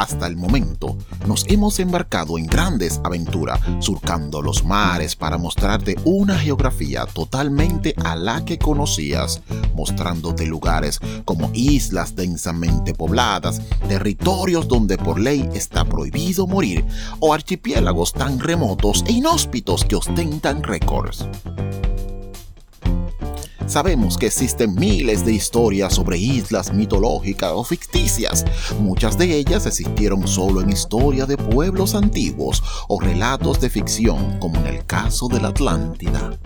Hasta el momento, nos hemos embarcado en grandes aventuras, surcando los mares para mostrarte una geografía totalmente a la que conocías, mostrándote lugares como islas densamente pobladas, territorios donde por ley está prohibido morir, o archipiélagos tan remotos e inhóspitos que ostentan récords. Sabemos que existen miles de historias sobre islas mitológicas o ficticias. Muchas de ellas existieron solo en historia de pueblos antiguos o relatos de ficción, como en el caso de la Atlántida.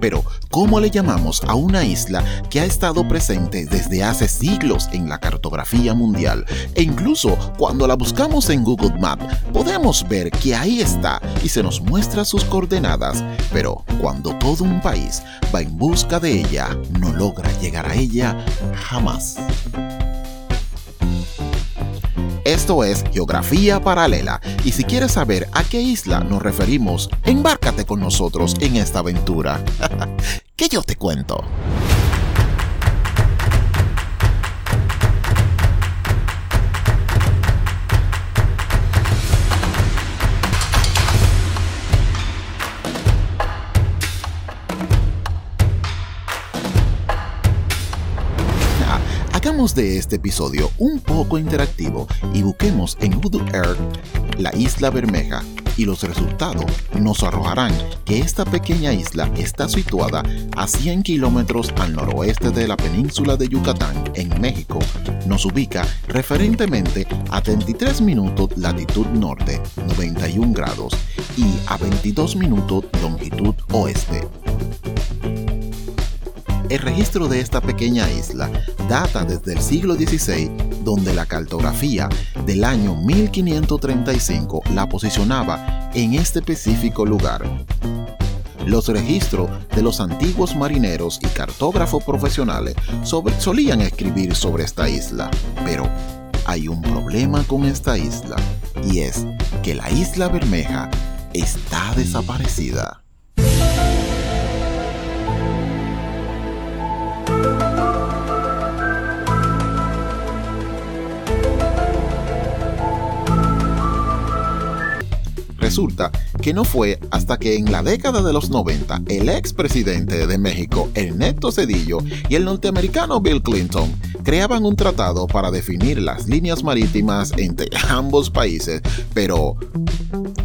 Pero, ¿cómo le llamamos a una isla que ha estado presente desde hace siglos en la cartografía mundial? E incluso cuando la buscamos en Google Maps, podemos ver que ahí está y se nos muestra sus coordenadas. Pero cuando todo un país va en busca de ella, no logra llegar a ella jamás. Esto es Geografía Paralela y si quieres saber a qué isla nos referimos, embárcate con nosotros en esta aventura. que yo te cuento. De este episodio un poco interactivo y busquemos en Google Earth la isla Bermeja y los resultados nos arrojarán que esta pequeña isla está situada a 100 kilómetros al noroeste de la península de Yucatán, en México. Nos ubica referentemente a 33 minutos latitud norte, 91 grados, y a 22 minutos longitud oeste. El registro de esta pequeña isla data desde el siglo XVI, donde la cartografía del año 1535 la posicionaba en este específico lugar. Los registros de los antiguos marineros y cartógrafos profesionales solían escribir sobre esta isla, pero hay un problema con esta isla, y es que la isla Bermeja está desaparecida. Resulta que no fue hasta que en la década de los 90 el expresidente de México, Ernesto Cedillo, y el norteamericano Bill Clinton creaban un tratado para definir las líneas marítimas entre ambos países, pero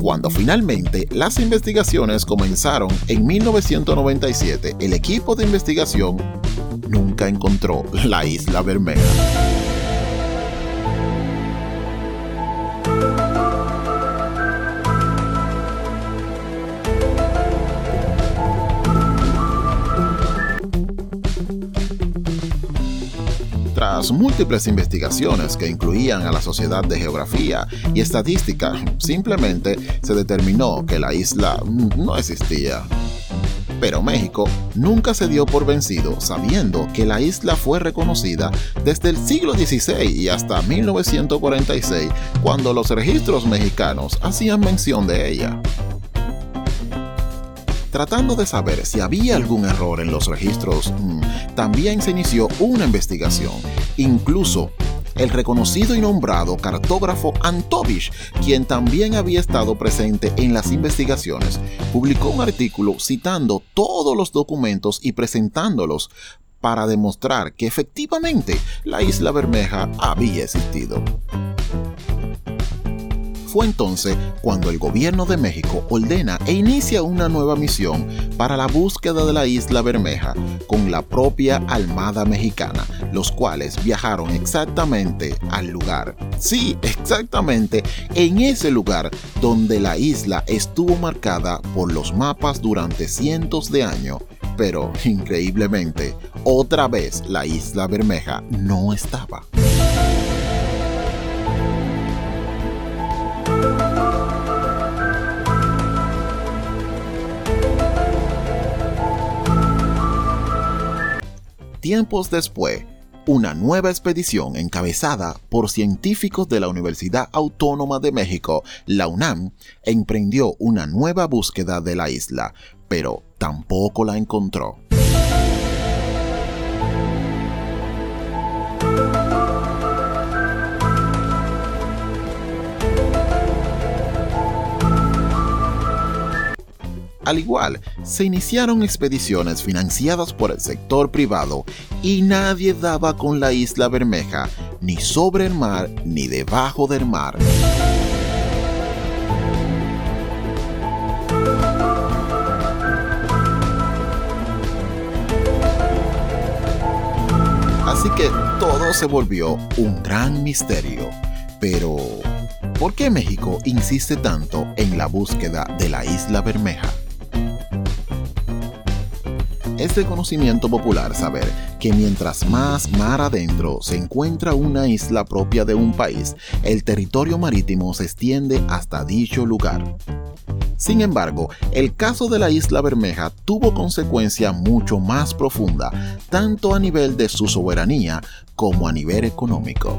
cuando finalmente las investigaciones comenzaron en 1997, el equipo de investigación nunca encontró la isla Bermeja. Múltiples investigaciones que incluían a la Sociedad de Geografía y Estadística, simplemente se determinó que la isla no existía. Pero México nunca se dio por vencido sabiendo que la isla fue reconocida desde el siglo XVI y hasta 1946 cuando los registros mexicanos hacían mención de ella. Tratando de saber si había algún error en los registros, mm, también se inició una investigación. Incluso el reconocido y nombrado cartógrafo Antovich, quien también había estado presente en las investigaciones, publicó un artículo citando todos los documentos y presentándolos para demostrar que efectivamente la isla Bermeja había existido. Fue entonces cuando el gobierno de México ordena e inicia una nueva misión para la búsqueda de la isla Bermeja con la propia Armada Mexicana, los cuales viajaron exactamente al lugar. Sí, exactamente en ese lugar donde la isla estuvo marcada por los mapas durante cientos de años. Pero, increíblemente, otra vez la isla Bermeja no estaba. Tiempos después, una nueva expedición encabezada por científicos de la Universidad Autónoma de México, la UNAM, emprendió una nueva búsqueda de la isla, pero tampoco la encontró. Al igual, se iniciaron expediciones financiadas por el sector privado y nadie daba con la isla Bermeja, ni sobre el mar ni debajo del mar. Así que todo se volvió un gran misterio. Pero, ¿por qué México insiste tanto en la búsqueda de la isla Bermeja? Es de conocimiento popular saber que mientras más mar adentro se encuentra una isla propia de un país, el territorio marítimo se extiende hasta dicho lugar. Sin embargo, el caso de la isla Bermeja tuvo consecuencia mucho más profunda, tanto a nivel de su soberanía como a nivel económico.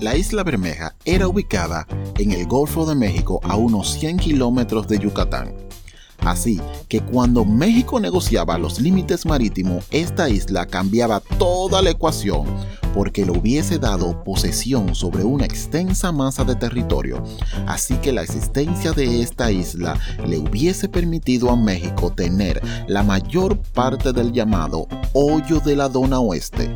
La isla Bermeja era ubicada en el Golfo de México a unos 100 kilómetros de Yucatán. Así que cuando México negociaba los límites marítimos, esta isla cambiaba toda la ecuación porque le hubiese dado posesión sobre una extensa masa de territorio, así que la existencia de esta isla le hubiese permitido a México tener la mayor parte del llamado hoyo de la Dona Oeste.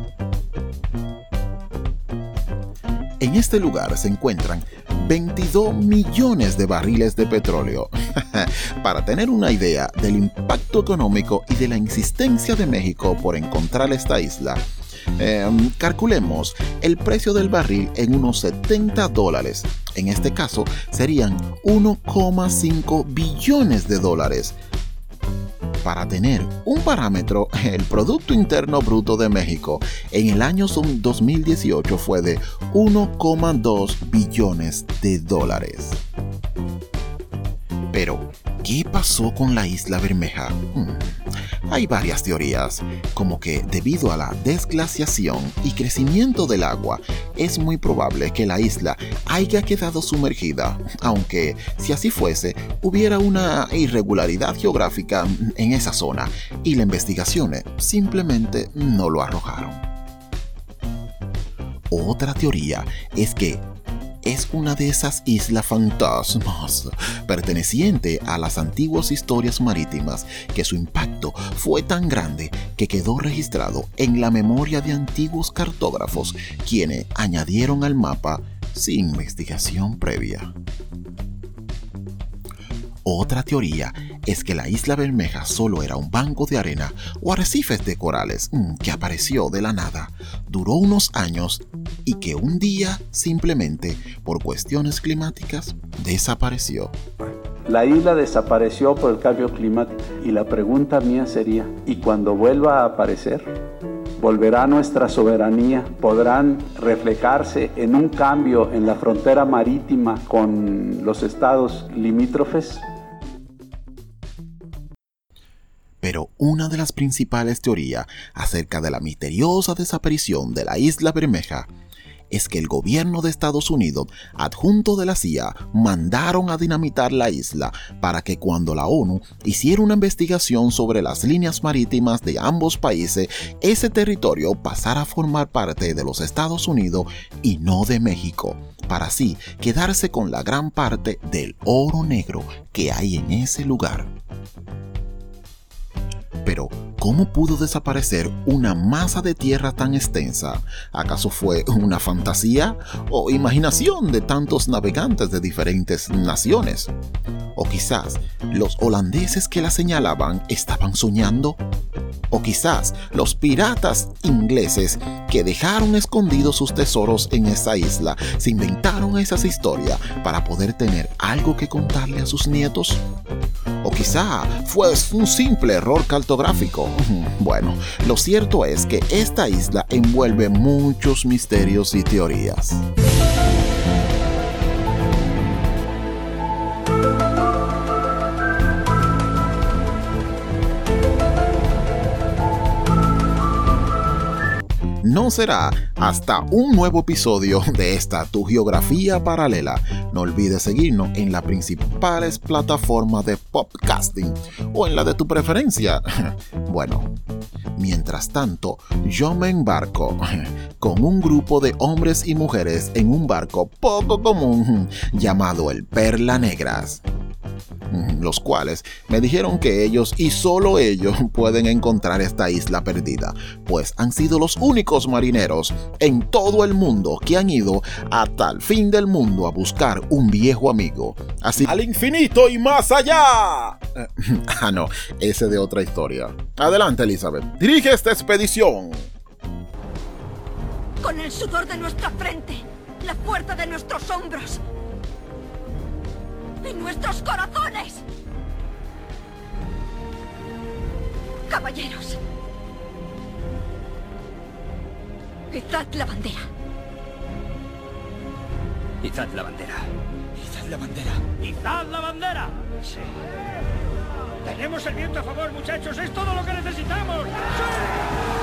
En este lugar se encuentran 22 millones de barriles de petróleo. Para tener una idea del impacto económico y de la insistencia de México por encontrar esta isla, Em, calculemos el precio del barril en unos 70 dólares. En este caso serían 1,5 billones de dólares. Para tener un parámetro, el Producto Interno Bruto de México en el año 2018 fue de 1,2 billones de dólares. Pero, ¿qué pasó con la isla Bermeja? Hmm. Hay varias teorías, como que debido a la desglaciación y crecimiento del agua, es muy probable que la isla haya quedado sumergida, aunque si así fuese, hubiera una irregularidad geográfica en esa zona y las investigaciones simplemente no lo arrojaron. Otra teoría es que es una de esas islas fantasmas perteneciente a las antiguas historias marítimas que su impacto fue tan grande que quedó registrado en la memoria de antiguos cartógrafos quienes añadieron al mapa sin investigación previa. Otra teoría es que la isla Bermeja solo era un banco de arena o arrecifes de corales mm, que apareció de la nada, duró unos años y que un día simplemente por cuestiones climáticas desapareció. La isla desapareció por el cambio climático y la pregunta mía sería, ¿y cuando vuelva a aparecer? ¿Volverá nuestra soberanía? ¿Podrán reflejarse en un cambio en la frontera marítima con los estados limítrofes? Pero una de las principales teorías acerca de la misteriosa desaparición de la isla Bermeja es que el gobierno de Estados Unidos, adjunto de la CIA, mandaron a dinamitar la isla para que cuando la ONU hiciera una investigación sobre las líneas marítimas de ambos países, ese territorio pasara a formar parte de los Estados Unidos y no de México, para así quedarse con la gran parte del oro negro que hay en ese lugar. Pero, ¿cómo pudo desaparecer una masa de tierra tan extensa? ¿Acaso fue una fantasía o imaginación de tantos navegantes de diferentes naciones? ¿O quizás los holandeses que la señalaban estaban soñando? ¿O quizás los piratas ingleses que dejaron escondidos sus tesoros en esa isla se inventaron esas historias para poder tener algo que contarle a sus nietos? O quizá fue un simple error cartográfico. Bueno, lo cierto es que esta isla envuelve muchos misterios y teorías. no será hasta un nuevo episodio de esta Tu Geografía Paralela. No olvides seguirnos en las principales plataformas de podcasting o en la de tu preferencia. Bueno, mientras tanto, yo me embarco con un grupo de hombres y mujeres en un barco poco común llamado el Perla Negras. Los cuales me dijeron que ellos y solo ellos pueden encontrar esta isla perdida, pues han sido los únicos marineros en todo el mundo que han ido hasta el fin del mundo a buscar un viejo amigo. Así al infinito y más allá. ah, no, ese de otra historia. Adelante, Elizabeth. Dirige esta expedición. Con el sudor de nuestra frente, la fuerza de nuestros hombros y nuestros corazones. Caballeros, izad la bandera. Izad la bandera. Izad la bandera. ¡Izad la bandera! Sí. Tenemos el viento a favor, muchachos. Es todo lo que necesitamos. ¡Sí!